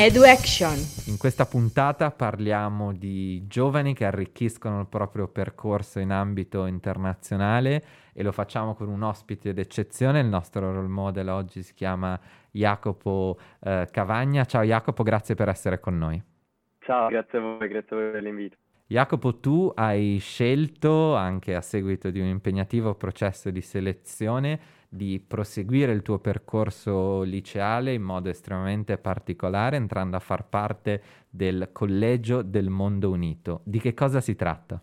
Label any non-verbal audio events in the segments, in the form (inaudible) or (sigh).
EduAction. In questa puntata parliamo di giovani che arricchiscono il proprio percorso in ambito internazionale e lo facciamo con un ospite d'eccezione, il nostro role model oggi si chiama Jacopo eh, Cavagna. Ciao Jacopo, grazie per essere con noi. Ciao, grazie a voi, grazie a voi per l'invito. Jacopo, tu hai scelto, anche a seguito di un impegnativo processo di selezione, di proseguire il tuo percorso liceale in modo estremamente particolare, entrando a far parte del Collegio del Mondo Unito. Di che cosa si tratta?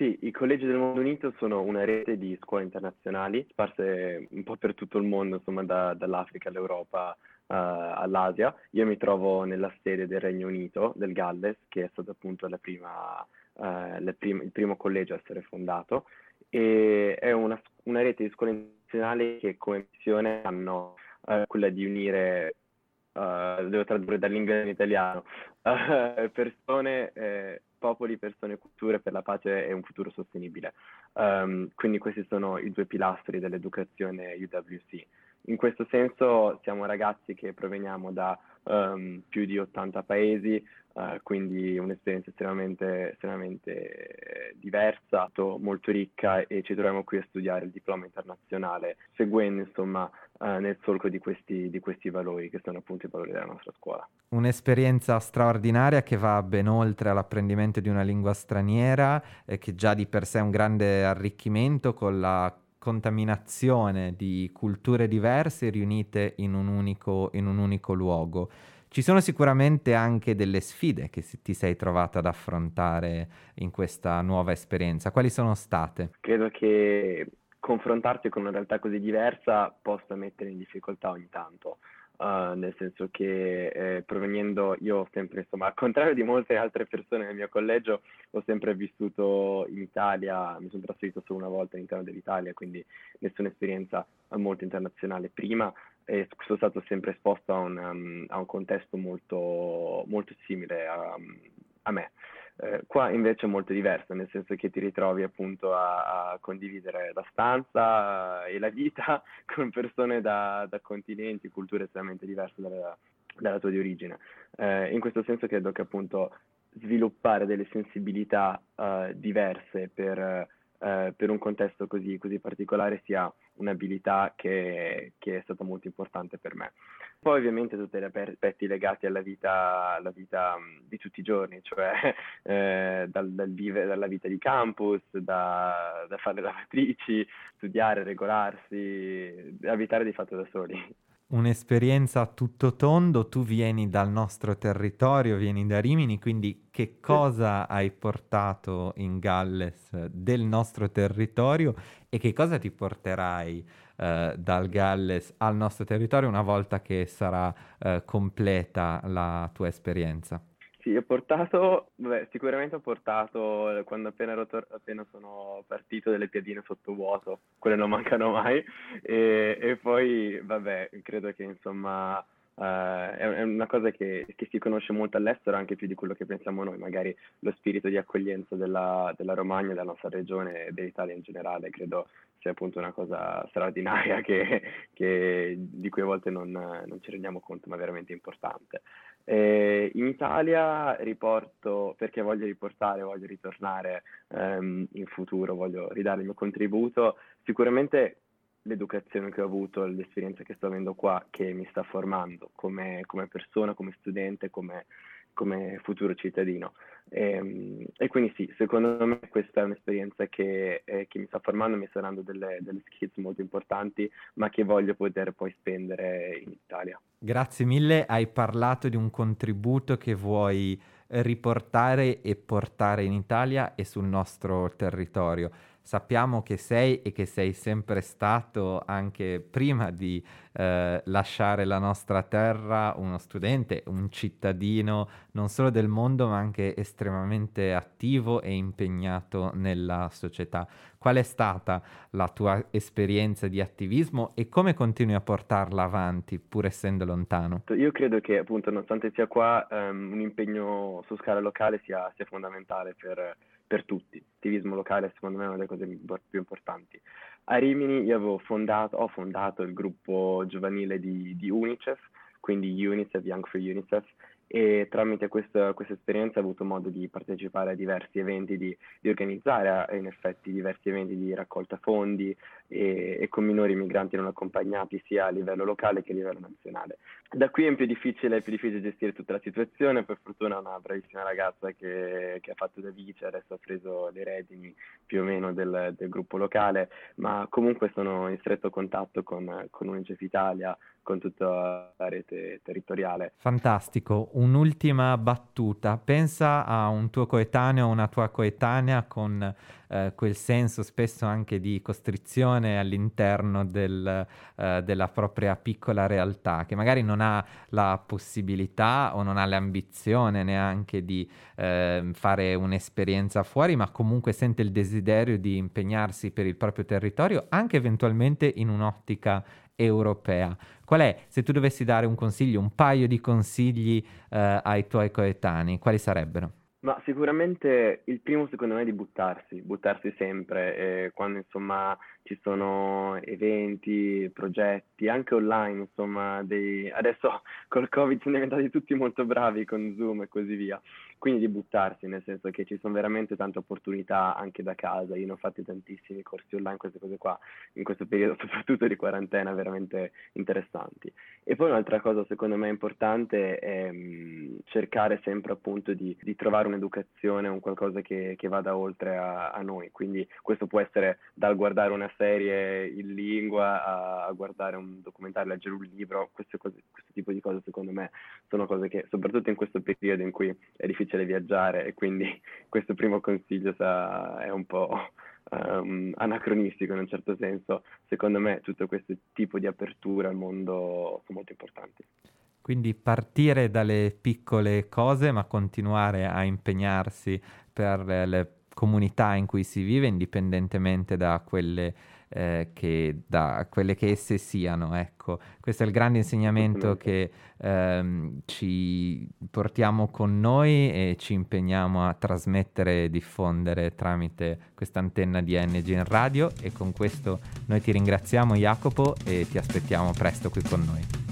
Sì, i collegi del mondo unito sono una rete di scuole internazionali sparse un po' per tutto il mondo, insomma da, dall'Africa all'Europa uh, all'Asia. Io mi trovo nella sede del Regno Unito, del Galles, che è stato appunto prima, uh, prim- il primo collegio a essere fondato e è una, una rete di scuole internazionali che come missione hanno uh, quella di unire Uh, devo tradurre dall'inglese in italiano, uh, persone, eh, popoli, persone, culture per la pace e un futuro sostenibile. Um, quindi questi sono i due pilastri dell'educazione UWC. In questo senso siamo ragazzi che proveniamo da um, più di 80 paesi, uh, quindi un'esperienza estremamente, estremamente diversa, molto ricca e ci troviamo qui a studiare il diploma internazionale, seguendo insomma uh, nel solco di questi, di questi valori che sono appunto i valori della nostra scuola. Un'esperienza straordinaria che va ben oltre all'apprendimento di una lingua straniera, eh, che già di per sé è un grande arricchimento con la contaminazione di culture diverse riunite in un unico, in un unico luogo. Ci sono sicuramente anche delle sfide che ti sei trovata ad affrontare in questa nuova esperienza. Quali sono state? Credo che confrontarsi con una realtà così diversa possa mettere in difficoltà ogni tanto. Uh, nel senso che eh, provenendo, io ho sempre, insomma, al contrario di molte altre persone nel mio collegio, ho sempre vissuto in Italia, mi sono trasferito solo una volta all'interno dell'Italia, quindi nessuna esperienza molto internazionale prima e sono stato sempre esposto a un, um, a un contesto molto, molto simile a, a me. Eh, qua invece è molto diverso, nel senso che ti ritrovi appunto a, a condividere la stanza e la vita (laughs) con persone da, da continenti, culture estremamente diverse dalla, dalla tua di origine. Eh, in questo senso credo che appunto sviluppare delle sensibilità uh, diverse per, uh, per, un contesto così, così particolare sia un'abilità che, che, è stata molto importante per me. Poi ovviamente tutti gli aspetti legati alla vita, alla vita di tutti i giorni, cioè (laughs) eh, dal, dal vive, dalla vita di campus, da, da fare lavatrici, (laughs) studiare, regolarsi, abitare di fatto da soli un'esperienza a tutto tondo, tu vieni dal nostro territorio, vieni da Rimini, quindi che cosa hai portato in Galles del nostro territorio e che cosa ti porterai eh, dal Galles al nostro territorio una volta che sarà eh, completa la tua esperienza? Sì, ho portato, beh, sicuramente ho portato, quando appena, ero tor- appena sono partito, delle piadine sotto vuoto, quelle non mancano mai, e, e poi, vabbè, credo che insomma uh, è, una cosa che, che, si conosce molto all'estero, anche più di quello che pensiamo noi, magari lo spirito di accoglienza della, della Romagna, della nostra regione e dell'Italia in generale, credo sia appunto una cosa straordinaria (laughs) che, che di cui a volte non, non ci rendiamo conto, ma veramente importante. Eh, in Italia riporto, perché voglio riportare, voglio ritornare ehm, in futuro, voglio ridare il mio contributo, sicuramente l'educazione che ho avuto, l'esperienza che sto avendo qua, che mi sta formando come, come persona, come studente, come, come futuro cittadino. E, ehm, e, quindi sì, secondo me questa è un'esperienza che, eh, che mi sta formando, mi sta dando delle, delle skills molto importanti, ma che voglio poter poi spendere in Italia. Grazie mille, hai parlato di un contributo che vuoi riportare e portare in Italia e sul nostro territorio. Sappiamo che sei e che sei sempre stato anche prima di eh, lasciare la nostra terra uno studente, un cittadino non solo del mondo ma anche estremamente attivo e impegnato nella società. Qual è stata la tua esperienza di attivismo e come continui a portarla avanti pur essendo lontano? Io credo che appunto nonostante sia qua um, un impegno su scala locale sia, sia fondamentale per, per tutti. L'attivismo locale secondo me è una delle cose più importanti. A Rimini io fondato, ho fondato il gruppo giovanile di, di UNICEF, quindi UNICEF, Young for UNICEF, e tramite questa, questa, esperienza ho avuto modo di partecipare a diversi eventi, di, di organizzare in effetti diversi eventi di raccolta fondi e, e, con minori migranti non accompagnati sia a livello locale che a livello nazionale. Da qui è più difficile, più difficile gestire tutta la situazione, per fortuna una bravissima ragazza che, che, ha fatto da vice, adesso ha preso le redini più o meno del, del gruppo locale, ma comunque sono in stretto contatto con, con UNICEF Italia, con tutta la rete territoriale. Fantastico, un'ultima battuta, pensa a un tuo coetaneo o una tua coetanea con eh, quel senso spesso anche di costrizione all'interno del, eh, della propria piccola realtà, che magari non ha la possibilità o non ha l'ambizione neanche di eh, fare un'esperienza fuori, ma comunque sente il desiderio di impegnarsi per il proprio territorio, anche eventualmente in un'ottica europea. Qual è, se tu dovessi dare un consiglio, un paio di consigli eh, ai tuoi coetanei, quali sarebbero? Ma sicuramente il primo secondo me è di buttarsi, buttarsi sempre, eh, quando insomma ci sono eventi, progetti, anche online, insomma, dei... adesso (laughs) col Covid sono diventati tutti molto bravi con Zoom e così via, quindi di buttarsi, nel senso che ci sono veramente tante opportunità anche da casa, io ne ho fatti tantissimi corsi online, queste cose qua, in questo periodo (laughs) soprattutto di quarantena, veramente interessanti. E poi un'altra cosa secondo me importante è mh, mm, cercare sempre appunto di, di, trovare un'educazione, un qualcosa che, che vada oltre a, a noi, quindi questo può essere dal guardare una serie in lingua a, a guardare un documentario, leggere un libro, cose, questo tipo di cose secondo me sono cose che soprattutto in questo periodo in cui è difficile viaggiare e quindi (laughs) questo primo consiglio sa, è un po' um, anacronistico in un certo senso, secondo me tutto questo tipo di apertura al mondo sono molto importanti. Quindi partire dalle piccole cose ma continuare a impegnarsi per le comunità in cui si vive, indipendentemente da quelle, eh, che, da quelle che esse siano. Ecco. Questo è il grande insegnamento che ehm, ci portiamo con noi e ci impegniamo a trasmettere e diffondere tramite questa antenna di NG in radio e con questo noi ti ringraziamo Jacopo e ti aspettiamo presto qui con noi.